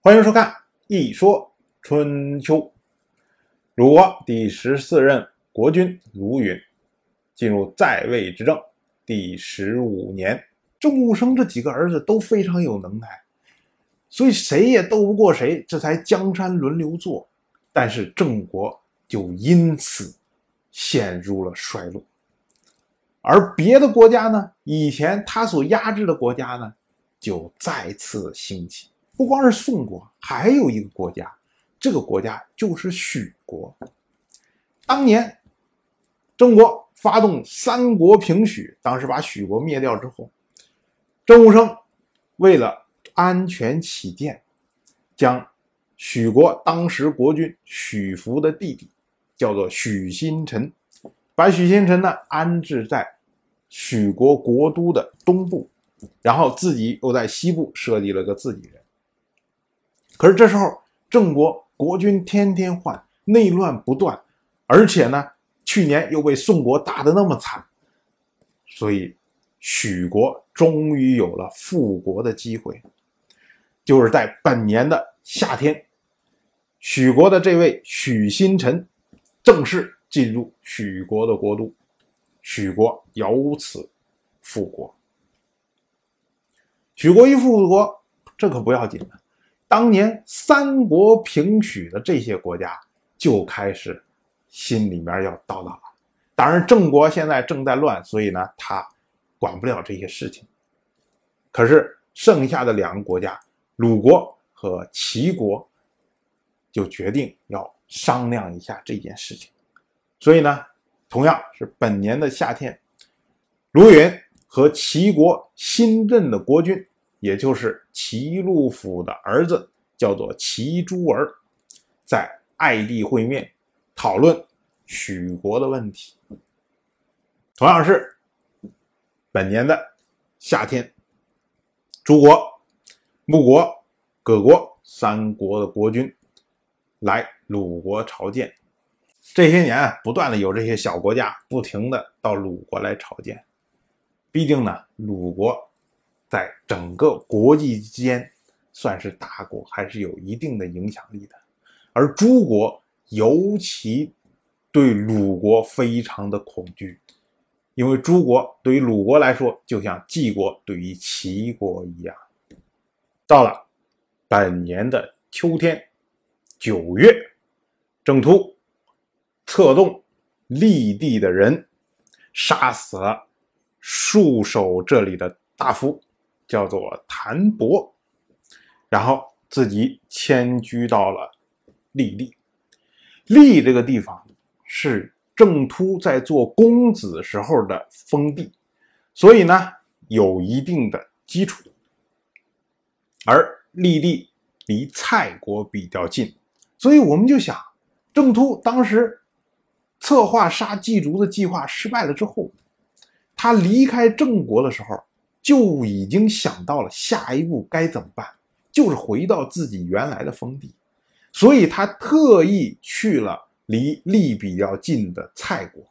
欢迎收看《一说春秋》。鲁国第十四任国君鲁允进入在位执政第十五年，郑武生这几个儿子都非常有能耐，所以谁也斗不过谁，这才江山轮流坐。但是郑国就因此陷入了衰落，而别的国家呢，以前他所压制的国家呢，就再次兴起。不光是宋国，还有一个国家，这个国家就是许国。当年郑国发动三国平许，当时把许国灭掉之后，郑武生为了安全起见，将许国当时国君许福的弟弟叫做许新臣，把许新臣呢安置在许国国都的东部，然后自己又在西部设立了个自己人。可是这时候，郑国国君天天换，内乱不断，而且呢，去年又被宋国打得那么惨，所以许国终于有了复国的机会，就是在本年的夏天，许国的这位许新臣正式进入许国的国都，许国由此复国。许国一复国，这可不要紧了。当年三国平许的这些国家就开始心里面要叨叨了。当然，郑国现在正在乱，所以呢，他管不了这些事情。可是剩下的两个国家，鲁国和齐国，就决定要商量一下这件事情。所以呢，同样是本年的夏天，鲁允和齐国新任的国君。也就是齐禄府的儿子，叫做齐诸儿，在艾地会面，讨论许国的问题。同样是本年的夏天，诸国、穆国、葛国三国的国君来鲁国朝见。这些年啊，不断的有这些小国家不停的到鲁国来朝见。毕竟呢，鲁国。在整个国际间，算是大国，还是有一定的影响力的。而诸国尤其对鲁国非常的恐惧，因为诸国对于鲁国来说，就像晋国对于齐国一样。到了本年的秋天，九月，郑突策动立地的人，杀死了戍守这里的大夫。叫做谭伯，然后自己迁居到了利地。利这个地方是郑突在做公子时候的封地，所以呢有一定的基础。而利地离蔡国比较近，所以我们就想，郑突当时策划杀季竹的计划失败了之后，他离开郑国的时候。就已经想到了下一步该怎么办，就是回到自己原来的封地，所以他特意去了离利比较近的蔡国，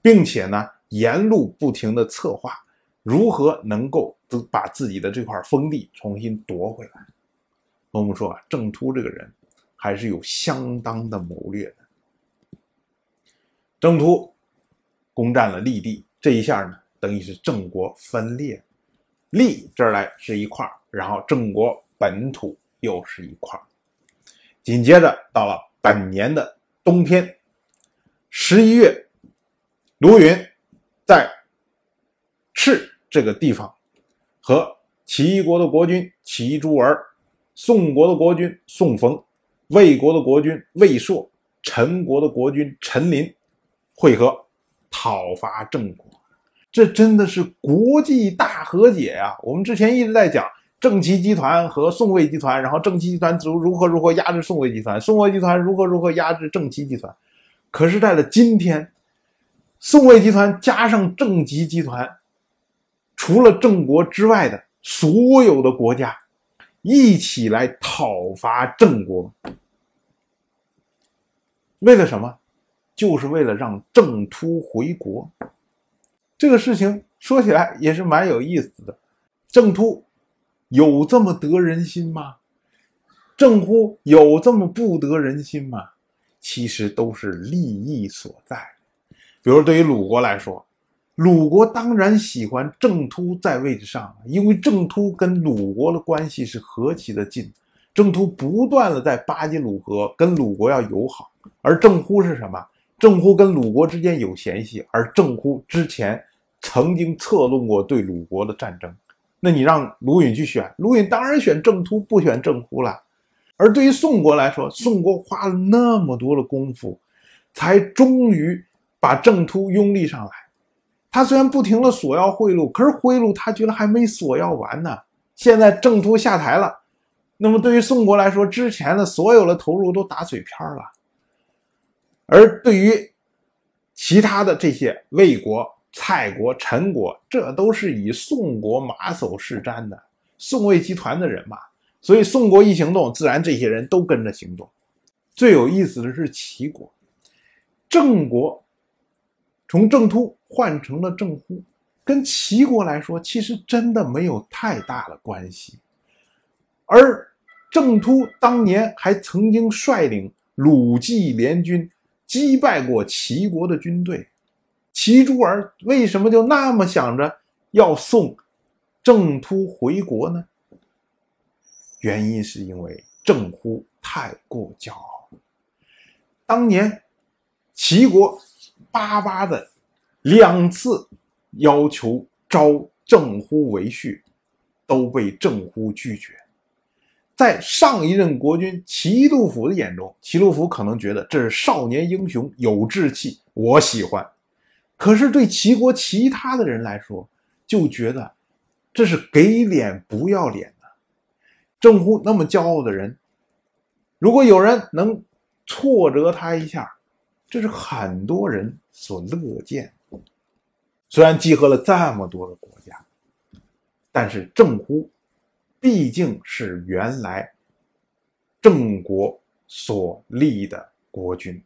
并且呢，沿路不停的策划如何能够把自己的这块封地重新夺回来。我们说啊，郑突这个人还是有相当的谋略的。郑突攻占了利地，这一下呢，等于是郑国分裂。利这儿来是一块然后郑国本土又是一块紧接着到了本年的冬天，十一月，卢允在赤这个地方和齐国的国君齐诸儿、宋国的国君宋冯、魏国的国君魏硕、陈国的国君陈琳会合，讨伐郑国。这真的是国际大和解呀！我们之前一直在讲郑齐集团和宋魏集团，然后郑齐集团如如何如何压制宋魏集团，宋魏集团如何如何压制郑齐集团。可是，在了今天，宋魏集团加上郑齐集团，除了郑国之外的所有的国家，一起来讨伐郑国，为了什么？就是为了让郑突回国。这个事情说起来也是蛮有意思的，郑突有这么得人心吗？郑乎有这么不得人心吗？其实都是利益所在。比如对于鲁国来说，鲁国当然喜欢郑突在位置上，因为郑突跟鲁国的关系是何其的近。郑突不断的在巴结鲁国，跟鲁国要友好，而郑乎是什么？郑乎跟鲁国之间有嫌隙，而郑乎之前曾经策动过对鲁国的战争。那你让鲁允去选，鲁允当然选郑突，不选郑忽了。而对于宋国来说，宋国花了那么多的功夫，才终于把郑突拥立上来。他虽然不停的索要贿赂，可是贿赂他居然还没索要完呢。现在郑突下台了。那么对于宋国来说，之前的所有的投入都打水漂了，而对于其他的这些魏国、蔡国、陈国，这都是以宋国马首是瞻的宋魏集团的人嘛，所以宋国一行动，自然这些人都跟着行动。最有意思的是齐国，郑国从郑突换成了郑忽，跟齐国来说，其实真的没有太大的关系，而。郑突当年还曾经率领鲁冀联军击败过齐国的军队，齐诸儿为什么就那么想着要送郑突回国呢？原因是因为郑忽太过骄傲。当年齐国巴巴的两次要求招郑忽为婿，都被郑忽拒绝。在上一任国君齐杜甫的眼中，齐杜甫可能觉得这是少年英雄，有志气，我喜欢。可是对齐国其他的人来说，就觉得这是给脸不要脸的。郑乎那么骄傲的人，如果有人能挫折他一下，这是很多人所乐见。虽然集合了这么多的国家，但是郑乎。毕竟是原来郑国所立的国君，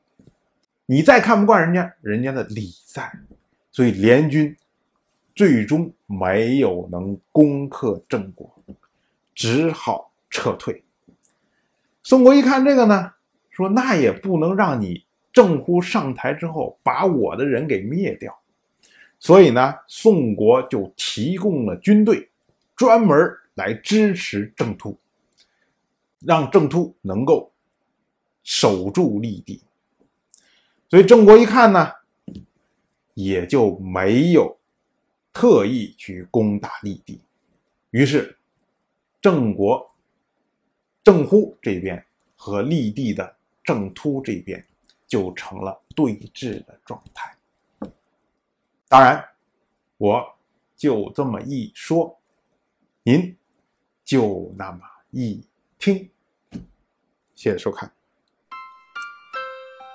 你再看不惯人家，人家的礼在，所以联军最终没有能攻克郑国，只好撤退。宋国一看这个呢，说那也不能让你郑乎上台之后把我的人给灭掉，所以呢，宋国就提供了军队，专门。来支持郑突，让郑突能够守住立地。所以郑国一看呢，也就没有特意去攻打立地。于是郑国郑乎这边和立地的郑突这边就成了对峙的状态。当然，我就这么一说，您。就那么一听，谢谢收看。